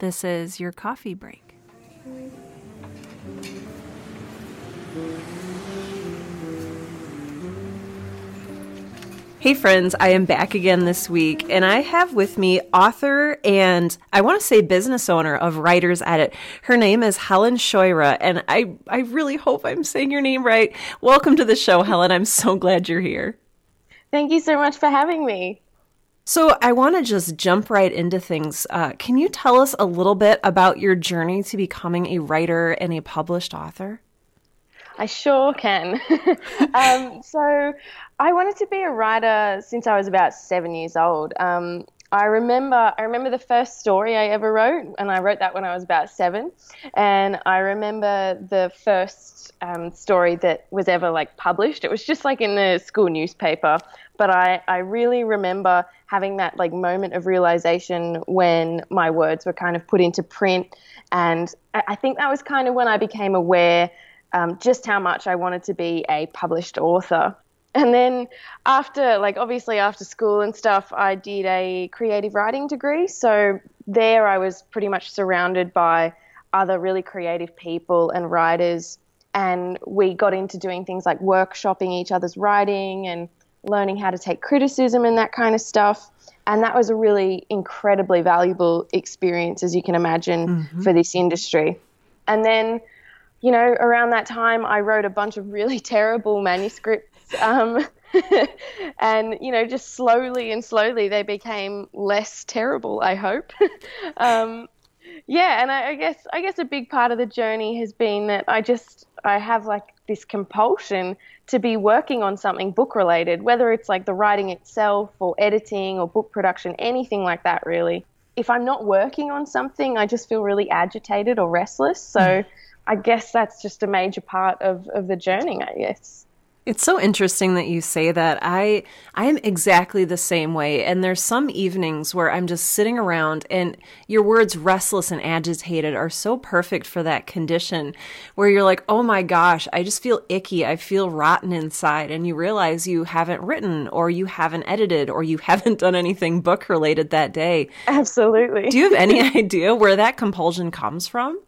This is your coffee break. Hey, friends, I am back again this week, and I have with me author and I want to say business owner of Writer's Edit. Her name is Helen Scheuerer, and I, I really hope I'm saying your name right. Welcome to the show, Helen. I'm so glad you're here. Thank you so much for having me. So, I want to just jump right into things. Uh, can you tell us a little bit about your journey to becoming a writer and a published author? I sure can. um, so, I wanted to be a writer since I was about seven years old. Um, I remember I remember the first story I ever wrote, and I wrote that when I was about seven. And I remember the first um, story that was ever like published. It was just like in the school newspaper. But I, I really remember having that like moment of realization when my words were kind of put into print, and I think that was kind of when I became aware um, just how much I wanted to be a published author and then after like obviously after school and stuff i did a creative writing degree. So there i was pretty much surrounded by other really creative people and writers. And we got into doing things like workshopping each other's writing and learning how to take criticism and that kind of stuff. And that was a really incredibly valuable experience as you can imagine mm-hmm. for this industry. And then you know around that time i wrote a bunch of really terrible manuscripts um, and you know, just slowly and slowly they became less terrible. I hope. um, yeah, and I, I guess I guess a big part of the journey has been that I just I have like this compulsion to be working on something book related, whether it's like the writing itself or editing or book production, anything like that, really. If I'm not working on something, I just feel really agitated or restless. So mm. I guess that's just a major part of, of the journey, I guess. It's so interesting that you say that. I I am exactly the same way and there's some evenings where I'm just sitting around and your words restless and agitated are so perfect for that condition where you're like, "Oh my gosh, I just feel icky. I feel rotten inside." And you realize you haven't written or you haven't edited or you haven't done anything book related that day. Absolutely. Do you have any idea where that compulsion comes from?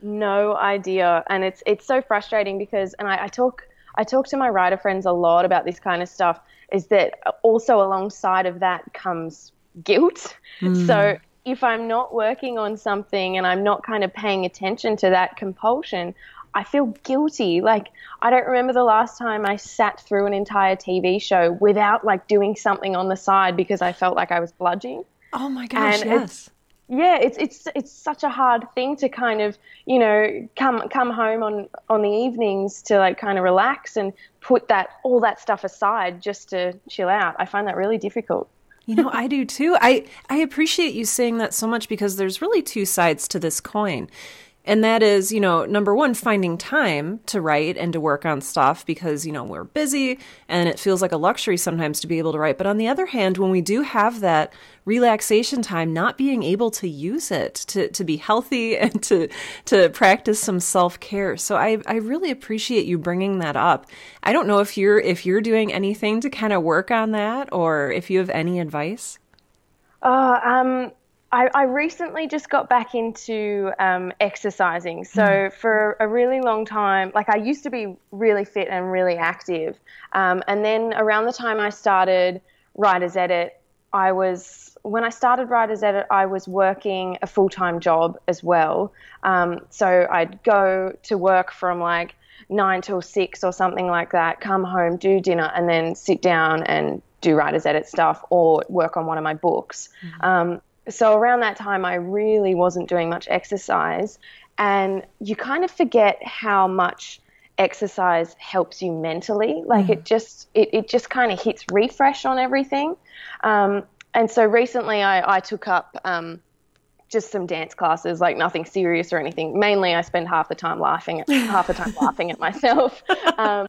No idea. And it's it's so frustrating because and I, I talk I talk to my writer friends a lot about this kind of stuff. Is that also alongside of that comes guilt? Mm. So if I'm not working on something and I'm not kind of paying attention to that compulsion, I feel guilty. Like I don't remember the last time I sat through an entire TV show without like doing something on the side because I felt like I was bludging. Oh my gosh, and yes yeah, it's it's it's such a hard thing to kind of you know come come home on on the evenings to like kind of relax and put that all that stuff aside just to chill out. I find that really difficult. You know, I do too. I I appreciate you saying that so much because there's really two sides to this coin. And that is, you know, number one, finding time to write and to work on stuff because, you know, we're busy and it feels like a luxury sometimes to be able to write. But on the other hand, when we do have that relaxation time, not being able to use it to, to be healthy and to, to practice some self care. So I, I really appreciate you bringing that up. I don't know if you're, if you're doing anything to kind of work on that or if you have any advice. Uh, um, I, I, recently just got back into um, exercising. So mm. for a really long time, like I used to be really fit and really active, um, and then around the time I started Writer's Edit, I was when I started Writer's Edit, I was working a full time job as well. Um, so I'd go to work from like nine till six or something like that, come home, do dinner, and then sit down and do Writer's Edit stuff or work on one of my books. Mm so around that time, I really wasn't doing much exercise, and you kind of forget how much exercise helps you mentally. Like mm. it just it, it just kind of hits refresh on everything. Um, and so recently, I, I took up. Um, just some dance classes, like nothing serious or anything. Mainly, I spend half the time laughing at half the time laughing at myself. Um,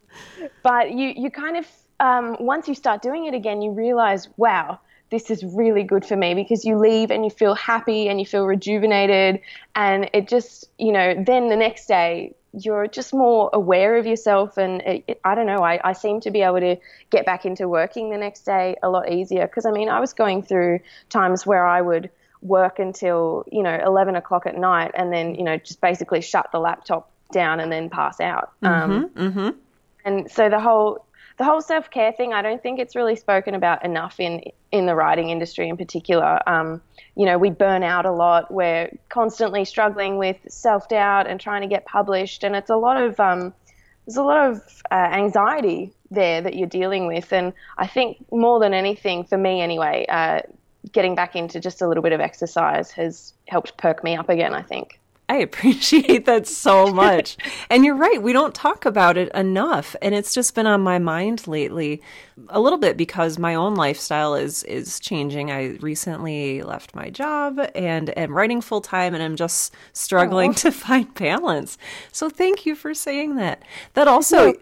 but you you kind of um, once you start doing it again, you realize, wow, this is really good for me because you leave and you feel happy and you feel rejuvenated. And it just you know then the next day you're just more aware of yourself. And it, it, i don't know I, I seem to be able to get back into working the next day a lot easier. Because i mean i was going through times where i would work until you know 11 o'clock at night and then you know just basically shut the laptop down and then pass out. Mm-hmm, um, mm-hmm. and so the whole the whole self care thing, I don't think it's really spoken about enough in in the writing industry in particular. Um, you know, we burn out a lot. We're constantly struggling with self doubt and trying to get published, and it's a lot of um, there's a lot of uh, anxiety there that you're dealing with. And I think more than anything, for me anyway, uh, getting back into just a little bit of exercise has helped perk me up again. I think. I appreciate that so much. and you're right, we don't talk about it enough. And it's just been on my mind lately a little bit because my own lifestyle is is changing. I recently left my job and am writing full time and I'm just struggling oh. to find balance. So thank you for saying that. That also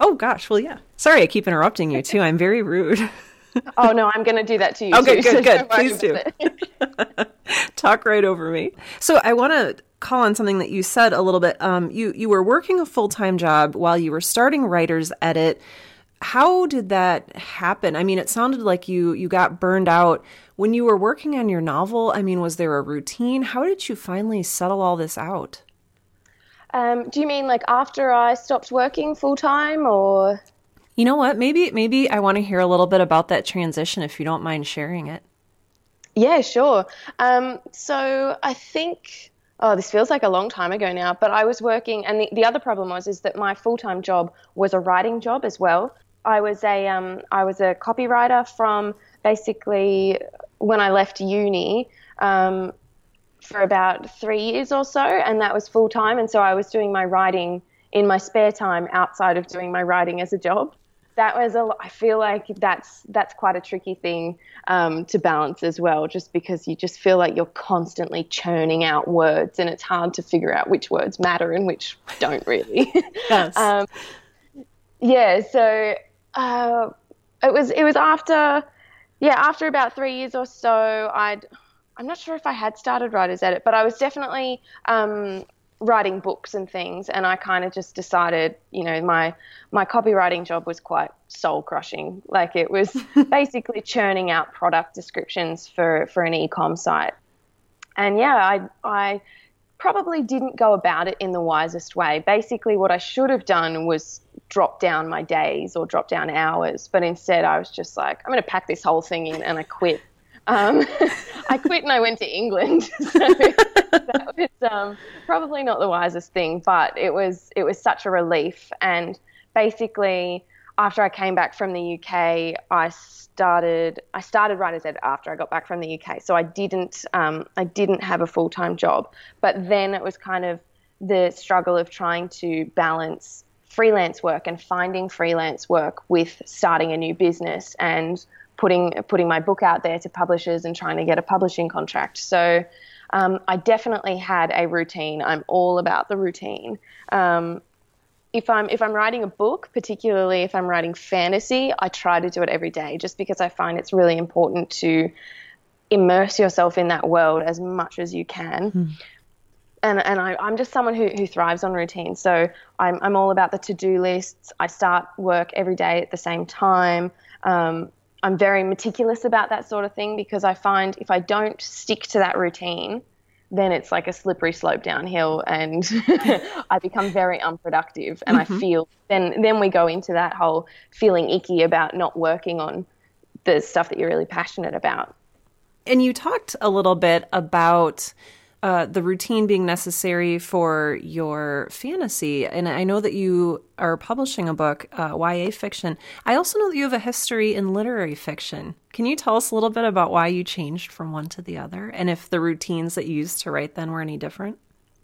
Oh gosh, well yeah. Sorry I keep interrupting you too. I'm very rude. oh no, I'm going to do that to you. Okay, too, good, good. Please do. Talk right over me. So I want to call on something that you said a little bit. Um, you you were working a full time job while you were starting Writer's Edit. How did that happen? I mean, it sounded like you you got burned out when you were working on your novel. I mean, was there a routine? How did you finally settle all this out? Um, do you mean like after I stopped working full time, or? You know what? Maybe maybe I want to hear a little bit about that transition if you don't mind sharing it. Yeah, sure. Um, so I think oh, this feels like a long time ago now, but I was working, and the, the other problem was is that my full time job was a writing job as well. I was a um, I was a copywriter from basically when I left uni um, for about three years or so, and that was full time. And so I was doing my writing in my spare time outside of doing my writing as a job that was a. I feel like that's that's quite a tricky thing um, to balance as well, just because you just feel like you're constantly churning out words, and it's hard to figure out which words matter and which don't really. yes. um, yeah. So uh, it was it was after yeah after about three years or so I'd. I'm not sure if I had started Writer's Edit, but I was definitely um, writing books and things and I kind of just decided, you know, my my copywriting job was quite soul crushing. Like it was basically churning out product descriptions for for an e-com site. And yeah, I I probably didn't go about it in the wisest way. Basically what I should have done was drop down my days or drop down hours, but instead I was just like, I'm going to pack this whole thing in and I quit. Um, I quit and I went to England. So that was um, probably not the wisest thing, but it was it was such a relief. And basically, after I came back from the UK, I started I started Writer's Ed after I got back from the UK. So I didn't um, I didn't have a full time job, but then it was kind of the struggle of trying to balance freelance work and finding freelance work with starting a new business and putting putting my book out there to publishers and trying to get a publishing contract. So um, I definitely had a routine. I'm all about the routine. Um, if I'm if I'm writing a book, particularly if I'm writing fantasy, I try to do it every day, just because I find it's really important to immerse yourself in that world as much as you can. Mm. And, and I, am just someone who, who thrives on routine. So I'm, I'm all about the to do lists. I start work every day at the same time. Um, I'm very meticulous about that sort of thing because I find if I don't stick to that routine, then it's like a slippery slope downhill and I become very unproductive and mm-hmm. I feel then then we go into that whole feeling icky about not working on the stuff that you're really passionate about. And you talked a little bit about uh, the routine being necessary for your fantasy. And I know that you are publishing a book, uh, YA fiction. I also know that you have a history in literary fiction. Can you tell us a little bit about why you changed from one to the other and if the routines that you used to write then were any different?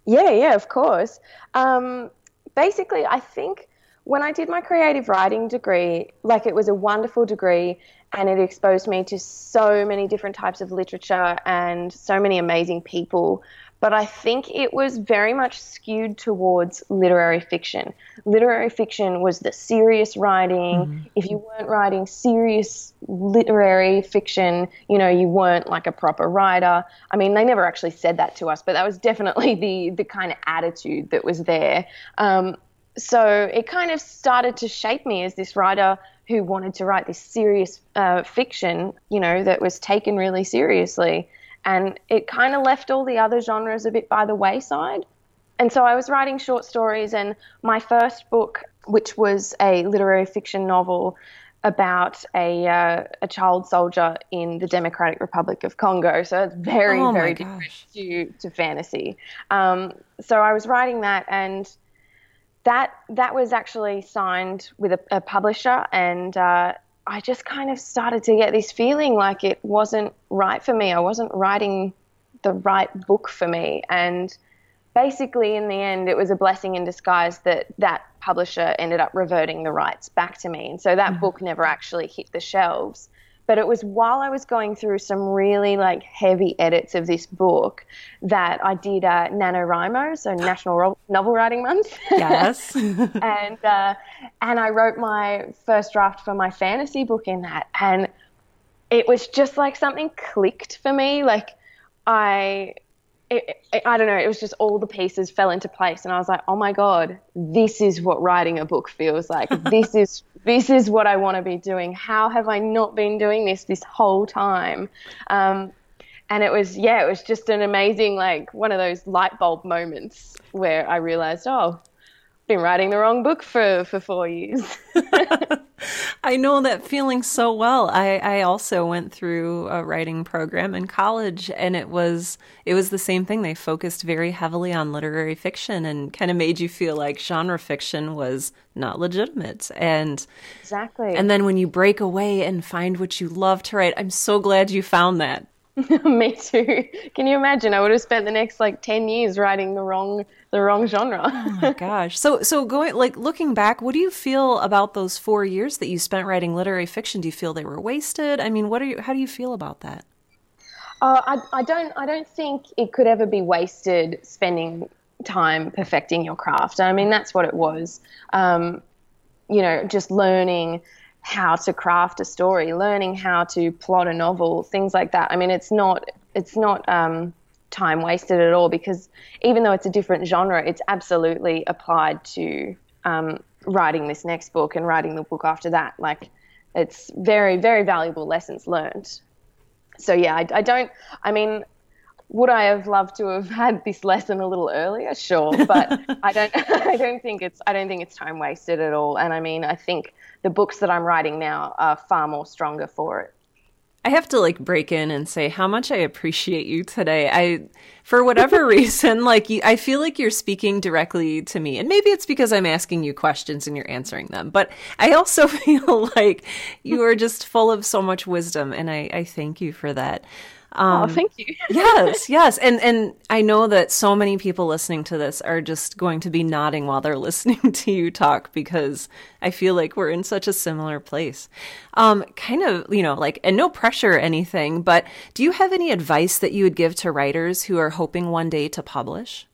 Yeah, yeah, of course. Um, basically, I think when I did my creative writing degree, like it was a wonderful degree and it exposed me to so many different types of literature and so many amazing people. But I think it was very much skewed towards literary fiction. Literary fiction was the serious writing. Mm-hmm. If you weren't writing serious literary fiction, you know, you weren't like a proper writer. I mean, they never actually said that to us, but that was definitely the the kind of attitude that was there. Um, so it kind of started to shape me as this writer who wanted to write this serious uh, fiction, you know, that was taken really seriously. and it kind of left all the other genres a bit by the wayside. And so I was writing short stories, and my first book, which was a literary fiction novel about a uh, a child soldier in the Democratic Republic of Congo. So it's very oh very different to to fantasy. Um, so I was writing that, and that that was actually signed with a, a publisher, and uh, I just kind of started to get this feeling like it wasn't right for me. I wasn't writing the right book for me, and basically, in the end, it was a blessing in disguise that that publisher ended up reverting the rights back to me. And so that mm-hmm. book never actually hit the shelves. But it was while I was going through some really like heavy edits of this book that I did uh, NaNoWriMo, so National Novel Writing Month. Yes. and uh, and I wrote my first draft for my fantasy book in that, and it was just like something clicked for me. Like I it, it, I don't know, it was just all the pieces fell into place, and I was like, oh my god, this is what writing a book feels like. this is this is what I want to be doing. How have I not been doing this this whole time? Um, and it was yeah, it was just an amazing like one of those light bulb moments where I realized, oh, been writing the wrong book for, for four years. I know that feeling so well. I, I also went through a writing program in college and it was it was the same thing. They focused very heavily on literary fiction and kind of made you feel like genre fiction was not legitimate. And Exactly. And then when you break away and find what you love to write, I'm so glad you found that. Me too. Can you imagine? I would have spent the next like 10 years writing the wrong the wrong genre. oh my gosh. So so going like looking back, what do you feel about those 4 years that you spent writing literary fiction? Do you feel they were wasted? I mean, what are you how do you feel about that? Uh, I, I don't I don't think it could ever be wasted spending time perfecting your craft. I mean, that's what it was. Um, you know, just learning how to craft a story, learning how to plot a novel, things like that. I mean, it's not it's not um, time wasted at all because even though it's a different genre, it's absolutely applied to um, writing this next book and writing the book after that. Like, it's very very valuable lessons learned. So yeah, I, I don't. I mean, would I have loved to have had this lesson a little earlier? Sure, but I don't. I don't think it's. I don't think it's time wasted at all. And I mean, I think the books that I'm writing now are far more stronger for it. I have to like break in and say how much I appreciate you today. I, for whatever reason, like you, I feel like you're speaking directly to me, and maybe it's because I'm asking you questions and you're answering them. But I also feel like you are just full of so much wisdom, and I, I thank you for that. Oh, um, oh, thank you. yes, yes, and and I know that so many people listening to this are just going to be nodding while they're listening to you talk because I feel like we're in such a similar place. Um, kind of, you know, like, and no pressure or anything, but do you have any advice that you would give to writers who are hoping one day to publish?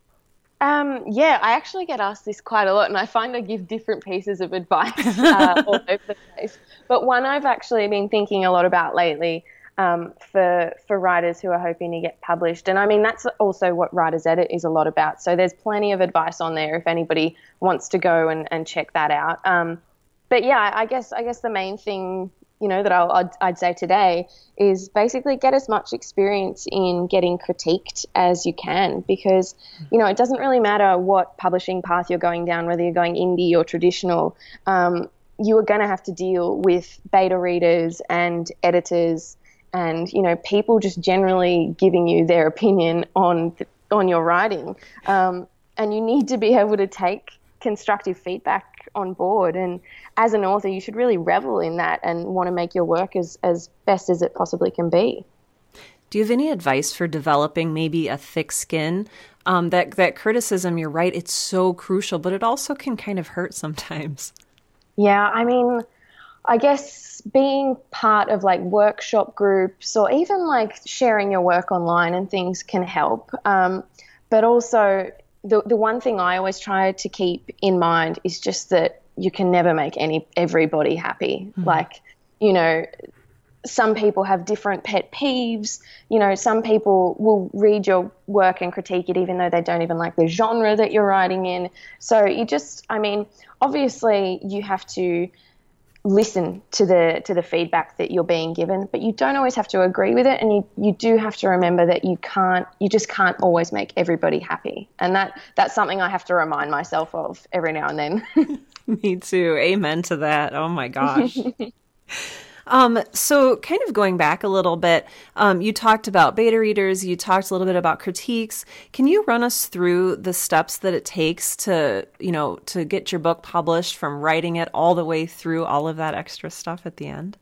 Um, yeah, I actually get asked this quite a lot, and I find I give different pieces of advice uh, all over the place. But one I've actually been thinking a lot about lately um, for for writers who are hoping to get published. And I mean that's also what Writers Edit is a lot about. So there's plenty of advice on there if anybody wants to go and, and check that out. Um, but yeah, I guess I guess the main thing you know that I'd, I'd say today is basically get as much experience in getting critiqued as you can because you know it doesn't really matter what publishing path you're going down, whether you're going indie or traditional. Um, you are going to have to deal with beta readers and editors and you know people just generally giving you their opinion on on your writing. Um, and you need to be able to take constructive feedback on board. And as an author you should really revel in that and want to make your work as as best as it possibly can be. Do you have any advice for developing maybe a thick skin? Um, that that criticism you're right it's so crucial but it also can kind of hurt sometimes. Yeah i mean I guess being part of like workshop groups or even like sharing your work online and things can help. Um, but also, the, the one thing I always try to keep in mind is just that you can never make any everybody happy. Mm-hmm. Like, you know, some people have different pet peeves. You know, some people will read your work and critique it even though they don't even like the genre that you're writing in. So you just, I mean, obviously you have to listen to the to the feedback that you're being given but you don't always have to agree with it and you you do have to remember that you can't you just can't always make everybody happy. And that that's something I have to remind myself of every now and then. Me too. Amen to that. Oh my gosh Um, so, kind of going back a little bit, um, you talked about beta readers, you talked a little bit about critiques. Can you run us through the steps that it takes to, you know, to get your book published from writing it all the way through all of that extra stuff at the end?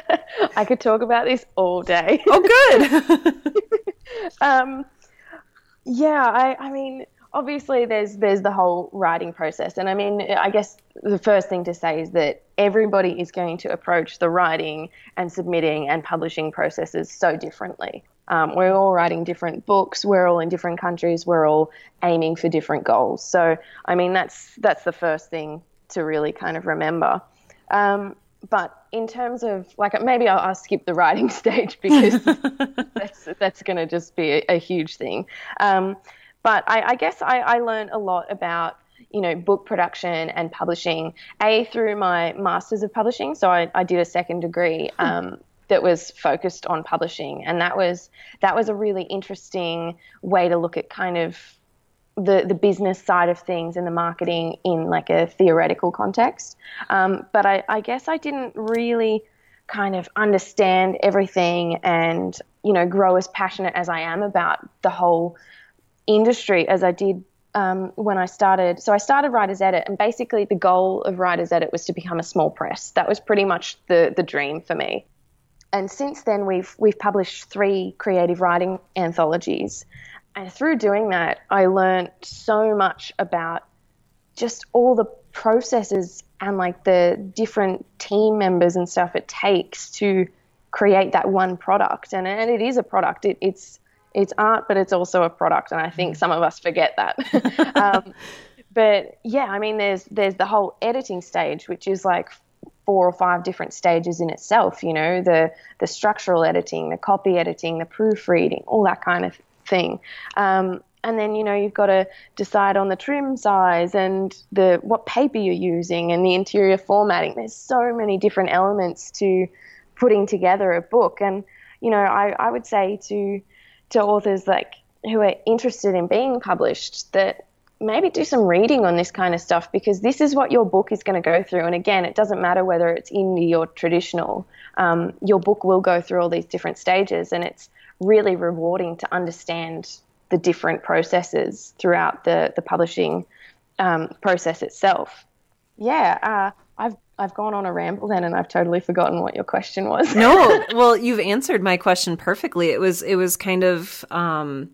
I could talk about this all day. Oh, good. um, yeah, I, I mean, obviously there's there's the whole writing process. And i mean i guess the first thing to say is that everybody is going to approach the writing and submitting and publishing processes so differently. Um, we're all writing different books. We're all in different countries. We're all aiming for different goals. So i mean that's that's the first thing to really kind of remember. Um, but in terms of like maybe I'll, I'll skip the writing stage because that's that's going to just be a, a huge thing. Um, but I, I guess I, I learned a lot about you know book production and publishing a through my masters of publishing. So i, I did a second degree hmm. um, that was focused on publishing. And that was that was a really interesting way to look at kind of the the business side of things and the marketing in like a theoretical context. Um, but I, I guess i didn't really kind of understand everything and you know grow as passionate as i am about the whole industry as I did um, when I started. So I started Writer's Edit, and basically the goal of Writer's Edit was to become a small press. That was pretty much the the dream for me. And since then, we've we've published three creative writing anthologies, and through doing that, I learned so much about just all the processes and like the different team members and stuff it takes to create that one product. And, and it is a product. It, it's it's art, but it's also a product, and I think mm. some of us forget that. um, but yeah, I mean, there's there's the whole editing stage, which is like four or five different stages in itself. You know, the the structural editing, the copy editing, the proofreading, all that kind of thing. Um, and then you know you've got to decide on the trim size and the what paper you're using and the interior formatting. There's so many different elements to putting together a book, and you know, I, I would say to to authors like who are interested in being published that maybe do some reading on this kind of stuff because this is what your book is going to go through. And again, it doesn't matter whether it's indie or traditional, um, your book will go through all these different stages, and it's really rewarding to understand the different processes throughout the the publishing um, process itself. Yeah, uh, I've I've gone on a ramble then and I've totally forgotten what your question was. no, well, you've answered my question perfectly. It was it was kind of um,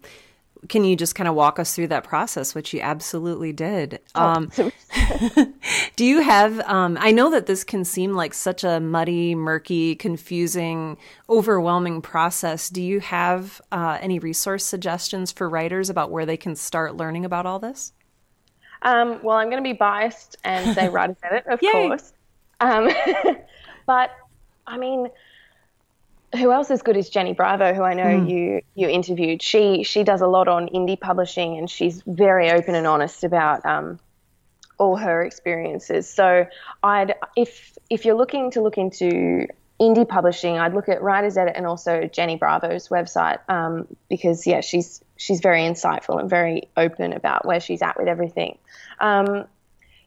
can you just kind of walk us through that process, which you absolutely did? Oh, um, do you have? Um, I know that this can seem like such a muddy, murky, confusing, overwhelming process. Do you have uh, any resource suggestions for writers about where they can start learning about all this? Um, well, I'm going to be biased and say Writer's Edit, of course. Um, but I mean, who else is good is Jenny Bravo, who I know mm. you you interviewed. She she does a lot on indie publishing, and she's very open and honest about um, all her experiences. So I'd if if you're looking to look into indie publishing, I'd look at Writers Edit and also Jenny Bravo's website um, because yeah, she's she's very insightful and very open about where she's at with everything. Um,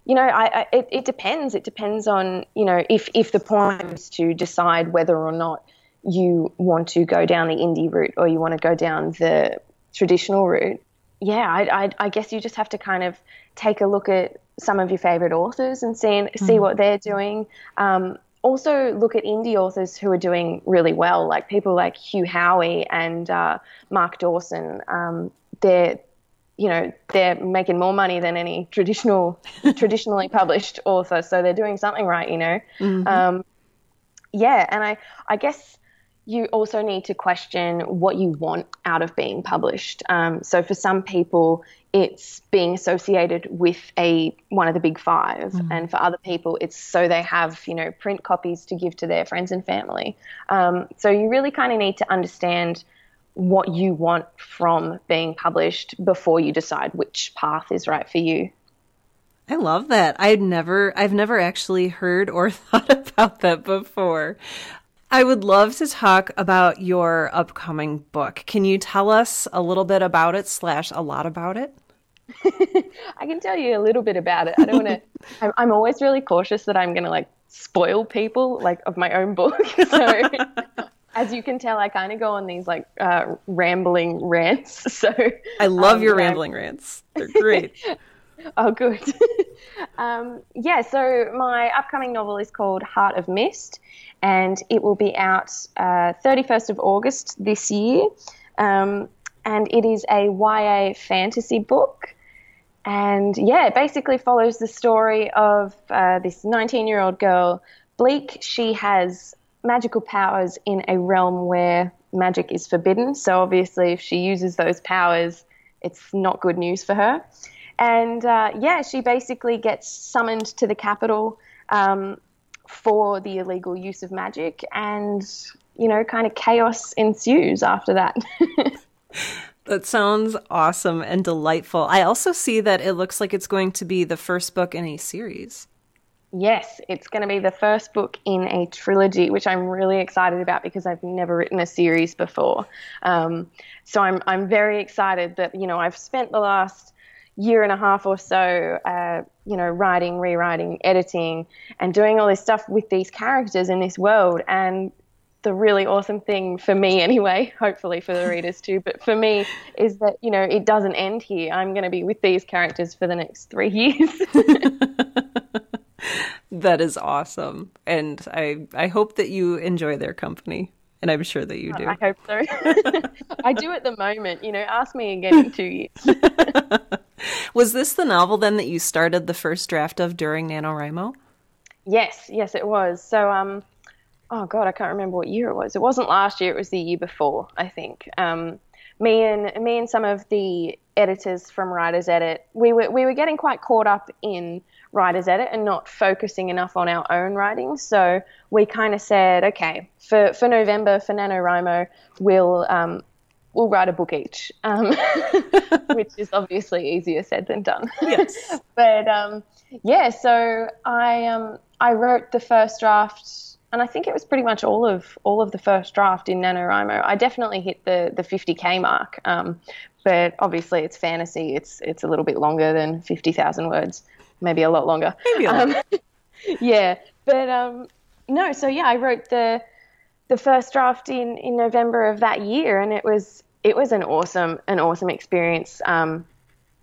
you know, I, I, it, it depends. It depends on you know if if the point is to decide whether or not you want to go down the indie route or you want to go down the traditional route. Yeah, I, I, I guess you just have to kind of take a look at some of your favorite authors and see see what they're doing. Um, also look at indie authors who are doing really well, like people like Hugh Howey and uh, Mark Dawson. Um, they're you know they're making more money than any traditional traditionally published author, so they're doing something right, you know. Mm-hmm. Um, yeah, and I I guess you also need to question what you want out of being published. Um, so for some people, it's being associated with a one of the big 5 mm. and for other people, it's so they have you know print copies to give to their friends and family. Um, so you really kind of need to understand what you want from being published before you decide which path is right for you. I love that. I'd never I've never actually heard or thought about that before. I would love to talk about your upcoming book. Can you tell us a little bit about it slash a lot about it? I can tell you a little bit about it. I don't want to. I'm, I'm always really cautious that I'm going to like spoil people like of my own book. so as you can tell, I kind of go on these like uh, rambling rants. So I love um, your rambling rants. They're great. oh, good. um, yeah. So my upcoming novel is called Heart of Mist, and it will be out uh, 31st of August this year. Um, and it is a YA fantasy book. And yeah, it basically follows the story of uh, this 19 year old girl, Bleak. She has magical powers in a realm where magic is forbidden. So obviously, if she uses those powers, it's not good news for her. And uh, yeah, she basically gets summoned to the capital um, for the illegal use of magic, and you know, kind of chaos ensues after that. That sounds awesome and delightful. I also see that it looks like it's going to be the first book in a series. Yes, it's going to be the first book in a trilogy, which I'm really excited about because I've never written a series before. Um, so I'm I'm very excited that you know I've spent the last year and a half or so, uh, you know, writing, rewriting, editing, and doing all this stuff with these characters in this world, and the really awesome thing for me anyway hopefully for the readers too but for me is that you know it doesn't end here. I'm going to be with these characters for the next three years. That is awesome. And i i hope that you enjoy their company and i'm sure that you do. I hope so. I do at the moment you know ask me again in two years. Was this the novel then that you started the first draft of during nanowrimo? Yes yes it was. So um oh god, I can't remember what year it was. It wasn't last year; it was the year before, I think. Um, me and me and some of the editors from Writers Edit, we were we were getting quite caught up in Writers Edit and not focusing enough on our own writing. So we kind of said, okay, for for November for NaNoWriMo, we'll um, we'll write a book each, um, which is obviously easier said than done. Yes, but um, yeah, so I um, I wrote the first draft and I think it was pretty much all of all of the first draft in NaNoWriMo. I definitely hit the the 50k mark, um, but obviously it's fantasy. It's it's a little bit longer than 50,000 words, maybe a lot longer. Maybe um, yeah, but um, no. So yeah, I wrote the the first draft in in November of that year, and it was it was an awesome an awesome experience. Um,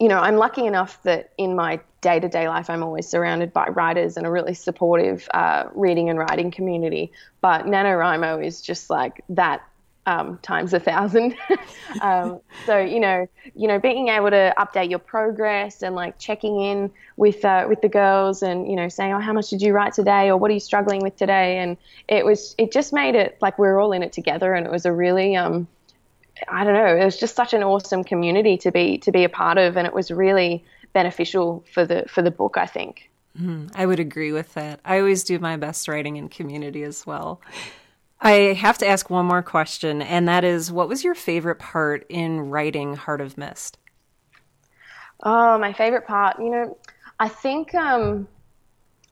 you know, I'm lucky enough that in my day to day life, I'm always surrounded by writers and a really supportive uh, reading and writing community. But NaNoWriMo is just like that um, times a thousand. um, so you know, you know, being able to update your progress and like checking in with uh, with the girls and you know saying, oh, how much did you write today, or what are you struggling with today? And it was, it just made it like we we're all in it together, and it was a really um, I don't know, it was just such an awesome community to be to be a part of, and it was really beneficial for the for the book. I think. Mm, I would agree with that. I always do my best writing in community as well. I have to ask one more question, and that is, what was your favorite part in writing Heart of Mist? Oh, my favorite part. You know, I think. Um,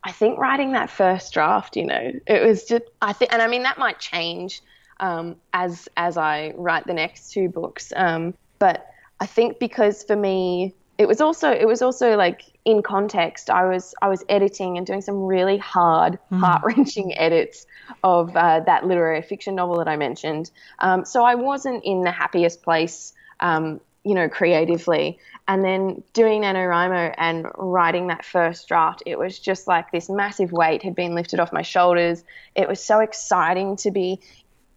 I think writing that first draft, you know, it was just I think, and I mean that might change um, as as I write the next two books. Um, but I think because for me, it was also it was also like in context. I was I was editing and doing some really hard, mm. heart wrenching edits of uh, that literary fiction novel that I mentioned. Um, so I wasn't in the happiest place, um, you know, creatively. And then doing NaNoWriMo and writing that first draft, it was just like this massive weight had been lifted off my shoulders. It was so exciting to be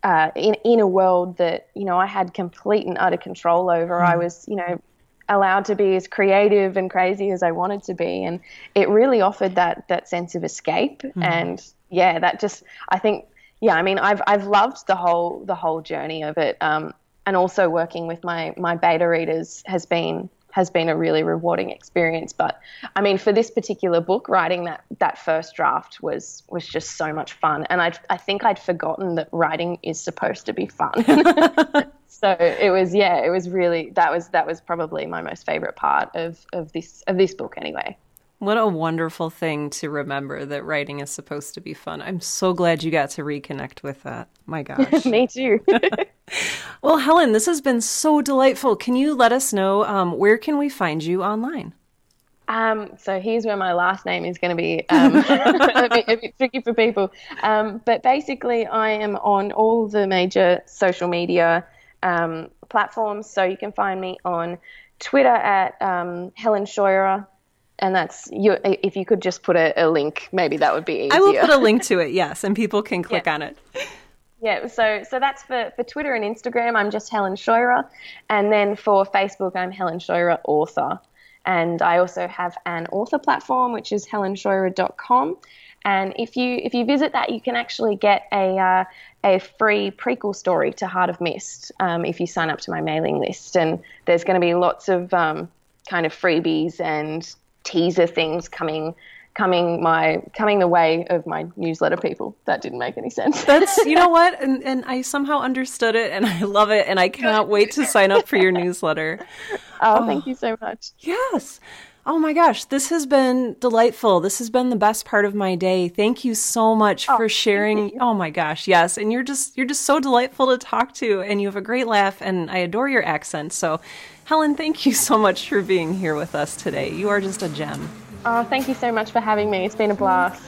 uh, in in a world that you know I had complete and utter control over. Mm. I was you know allowed to be as creative and crazy as I wanted to be, and it really offered that that sense of escape. Mm. And yeah, that just I think yeah, I mean I've I've loved the whole the whole journey of it. Um, and also working with my my beta readers has been has been a really rewarding experience. But I mean, for this particular book, writing that that first draft was was just so much fun, and I I think I'd forgotten that writing is supposed to be fun. so it was yeah, it was really that was that was probably my most favorite part of of this of this book anyway. What a wonderful thing to remember that writing is supposed to be fun. I'm so glad you got to reconnect with that. My gosh. Me too. well, Helen, this has been so delightful. Can you let us know um, where can we find you online? Um, so here's where my last name is going to be um, a, bit, a, bit, tricky for people. Um, but basically, I am on all the major social media um, platforms. So you can find me on Twitter at um, Helen Scheuerer and that's you if you could just put a, a, link maybe that would be easier i will put a link to it yes and people can click yeah. on it. Yeah so so that's for for twitter and instagram. I'm just helen scheuerer. And then for facebook i'm helen scheuerer author. And i also have an author platform which is helenscheuerer.com and if you if you visit that you can actually get a uh, a free prequel story to heart of mist um, if you sign up to my mailing list. And there's going to be lots of um, kind of freebies and teaser things coming coming my coming the way of my newsletter people. That didn't make any sense. That's you know what? And and i somehow understood it and i love it and i cannot wait to sign up for your newsletter. Oh, oh thank oh, you so much. yes. Oh my gosh this has been delightful. This has been the best part of my day. Thank you so much oh, for sharing. oh my gosh yes. And you're just you're just so delightful to talk to and you have a great laugh and i adore your accent. So Helen, thank you so much for being here with us today. You are just a gem. Oh, thank you so much for having me. It's been a blast.